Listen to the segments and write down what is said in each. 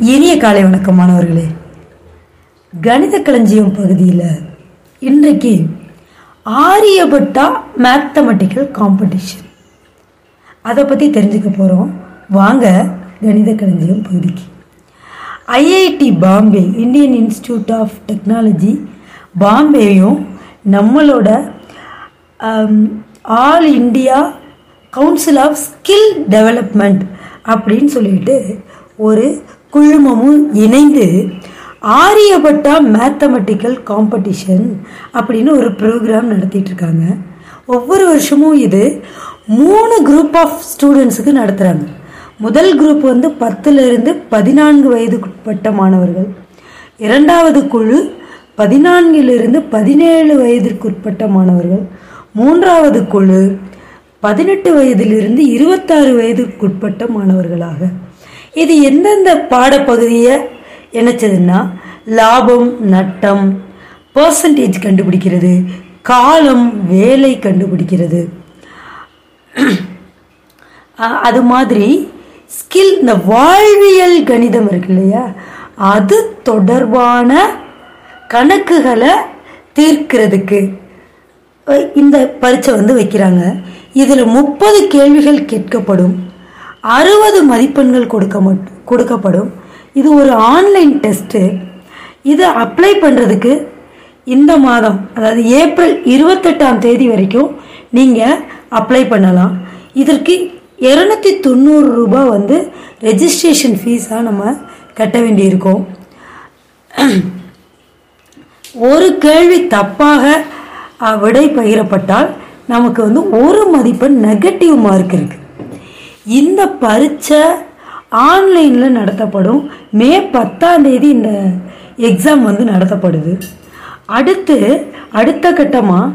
இனிய காலை வணக்கம் மாணவர்களே. கணித களஞ்சியம் பகுதியில் இன்றைக்கு ஆரியபட்டா மேத்தமெட்டிக்கல் காம்படிஷன் அதை பற்றி தெரிஞ்சுக்க போகிறோம் வாங்க கணித களஞ்சியம் பகுதிக்கு. IIT Bombay Indian Institute of Technology பாம்பேயும் நம்மளோட All India Council of Skill Development அப்படின்னு சொல்லிட்டு ஒரு குழுமமும் இணைந்து ஆரியபட்டா மேத்தமெட்டிக்கல் காம்படிஷன் அப்படின்னு ஒரு ப்ரோக்ராம் நடத்திட்டு இருக்காங்க ஒவ்வொரு வருஷமும் இது மூணு குரூப் ஆஃப் ஸ்டூடெண்ட்ஸுக்கு நடத்துகிறாங்க முதல் குரூப் வந்து பத்துலேருந்து பதினான்கு வயதுக்குட்பட்ட மாணவர்கள். இரண்டாவது குழு பதினான்கிலிருந்து பதினேழு வயதிற்குட்பட்ட மாணவர்கள். மூன்றாவது குழு பதினெட்டு வயதிலிருந்து இருபத்தாறு வயதுக்குட்பட்ட மாணவர்களாக. இது எந்தெந்த பாடப்பகுதியை இணைச்சதுன்னா லாபம் நட்டம் பர்சன்டேஜ் கண்டுபிடிக்கிறது காலம் வேலை கண்டுபிடிக்கிறது. அது மாதிரி ஸ்கில் இந்த வாழ்வியல் கணிதம் இருக்கு இல்லையா? அது தொடர்பான கணக்குகளை தீர்க்கிறதுக்கு இந்த பரீட்சை வந்து வைக்கிறாங்க. இதில் முப்பது கேள்விகள் கேட்கப்படும். அறுபது மதிப்பெண்கள் கொடுக்க கொடுக்கப்படும். இது ஒரு ஆன்லைன் டெஸ்ட்டு. இதை அப்ளை பண்ணுறதுக்கு இந்த மாதம் அதாவது ஏப்ரல் இருபத்தெட்டாம் தேதி வரைக்கும் நீங்கள் அப்ளை பண்ணலாம். இதற்கு இரநூத்தி தொண்ணூறு ரூபாய் வந்து ரெஜிஸ்ட்ரேஷன் ஃபீஸாக நம்ம கட்ட வேண்டியிருக்கும். ஒரு கேள்வி தப்பாக விடை பகிரப்பட்டால் நமக்கு வந்து ஒரு மதிப்பெண் நெகட்டிவ் மார்க் இருக்குது இந்த பரீட்சை ஆன்லைனில் நடத்தப்படும். மே பத்தாம் தேதி இந்த எக்ஸாம் வந்து நடத்தப்படுது. அடுத்து அடுத்த கட்டமாக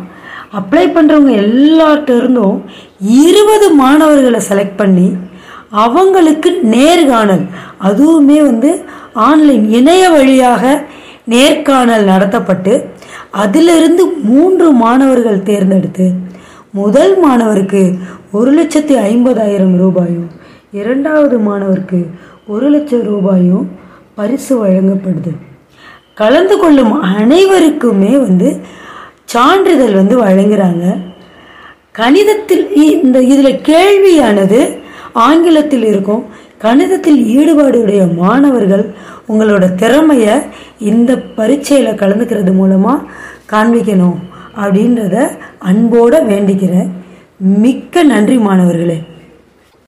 அப்ளை பண்ணுறவங்க எல்லார்ட்ட இருந்தும் இருபது மாணவர்களை செலக்ட் பண்ணி அவங்களுக்கு நேர்காணல் அதுவுமே வந்து ஆன்லைன் இணைய வழியாக நேர்காணல் நடத்தப்பட்டு அதிலிருந்து மூன்று மாணவர்கள் தேர்ந்தெடுத்து முதல் மாணவருக்கு ஒரு லட்சத்தி ஐம்பதாயிரம் ரூபாயும் இரண்டாவது மாணவருக்கு ஒரு லட்சம் ரூபாயும் பரிசு வழங்கப்படுது. கலந்து கொள்ளும் அனைவருக்குமே வந்து சான்றிதழ் வந்து வழங்குறாங்க. கணிதத்தில் இந்த இதில் கேள்வியானது ஆங்கிலத்தில் இருக்கும். கணிதத்தில் ஈடுபாடுடைய மாணவர்கள் உங்களோட திறமையை இந்த பரீட்சையில் கலந்துக்கிறது மூலமாக காண்பிக்கணும். அப்படின்றத அன்போடு வேண்டிக்கிறேன். மிக்க நன்றி மாணவர்களே.